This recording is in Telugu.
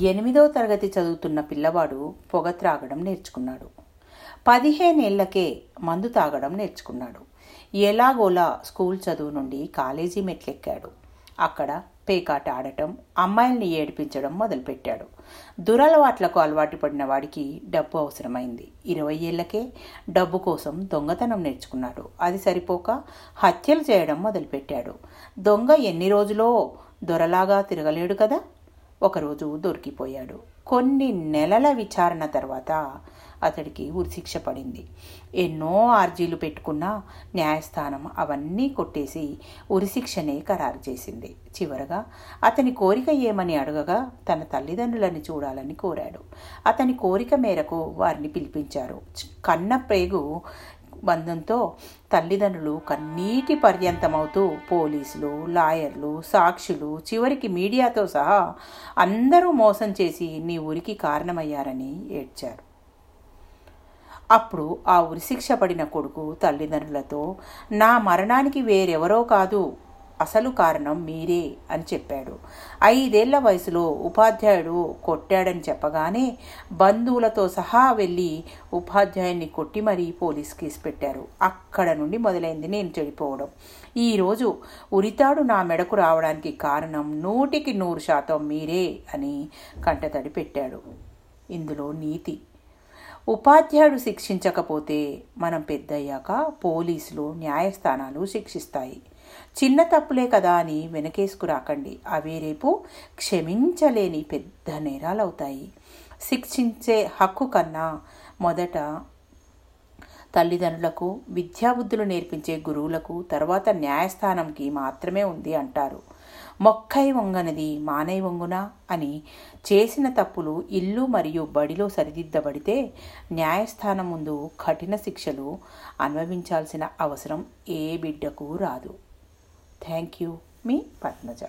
ఎనిమిదో తరగతి చదువుతున్న పిల్లవాడు పొగ త్రాగడం నేర్చుకున్నాడు. పదిహేనేళ్ళకే మందు తాగడం నేర్చుకున్నాడు. ఎలాగోలా స్కూల్ చదువు నుండి కాలేజీ మెట్లెక్కాడు. అక్కడ పేకాట ఆడటం అమ్మాయిల్ని ఏడిపించడం మొదలుపెట్టాడు. దురలవాట్లకు అలవాటు పడిన వాడికి డబ్బు అవసరమైంది. ఇరవై ఏళ్ళకే డబ్బు కోసం దొంగతనం నేర్చుకున్నాడు. అది సరిపోక హత్యలు చేయడం మొదలుపెట్టాడు. దొంగ ఎన్ని రోజులో దొరలాగా తిరగలేడు కదా? ఒకరోజు దొరికిపోయాడు. కొన్ని నెలల విచారణ తర్వాత అతడికి ఉరిశిక్ష పడింది. ఎన్నో ఆర్జీలు పెట్టుకున్న న్యాయస్థానం అవన్నీ కొట్టేసి ఉరిశిక్షనే ఖరారు చేసింది. చివరగా అతని కోరిక ఏమని అడగగా తన తల్లిదండ్రులని చూడాలని కోరాడు. అతని కోరిక మేరకు వారిని పిలిపించారు. కన్న ప్రేగు బంధంతో తల్లిదండ్రులు కన్నీటి పర్యంతమవుతూ పోలీసులు లాయర్లు సాక్షులు చివరికి మీడియాతో సహా అందరూ మోసం చేసి నీ ఊరికి కారణమయ్యారని ఏడ్చారు. అప్పుడు ఆ ఉరిశిక్ష పడిన కొడుకు తల్లిదండ్రులతో నా మరణానికి వేరెవరో కాదు అసలు కారణం మీరే అని చెప్పాడు. ఐదేళ్ళ వయసులో ఉపాధ్యాయుడు కొట్టాడని చెప్పగానే బంధువులతో సహా వెళ్ళి ఉపాధ్యాయుడిని కొట్టి మరీ పోలీస్ కేసు పెట్టారు. అక్కడ నుండి మొదలైంది నేను చెడిపోవడం. ఈరోజు ఉరితాడు నా మెడకు రావడానికి కారణం నూటికి నూరు శాతం మీరే అని కంటతడి పెట్టాడు. ఇందులో నీతి. ఉపాధ్యాయుడు శిక్షించకపోతే మనం పెద్దయ్యాక పోలీసులు న్యాయస్థానాలు శిక్షిస్తాయి. చిన్న తప్పులే కదా అని వెనకేసుకు రాకండి. అవి రేపు క్షమించలేని పెద్ద నేరాలవుతాయి. శిక్షించే హక్కు కన్నా మొదట తల్లిదండ్రులకు విద్యాబుద్ధులు నేర్పించే గురువులకు తర్వాత న్యాయస్థానంకి మాత్రమే ఉంది అంటారు. మొక్కై వంగనది మానై వంగునా అని చేసిన తప్పులు ఇల్లు మరియు బడిలో సరిదిద్దబడితే న్యాయస్థానం ముందు కఠిన శిక్షలు అనుభవించాల్సిన అవసరం ఏ బిడ్డకు రాదు. Thank you. మీ పద్మజ.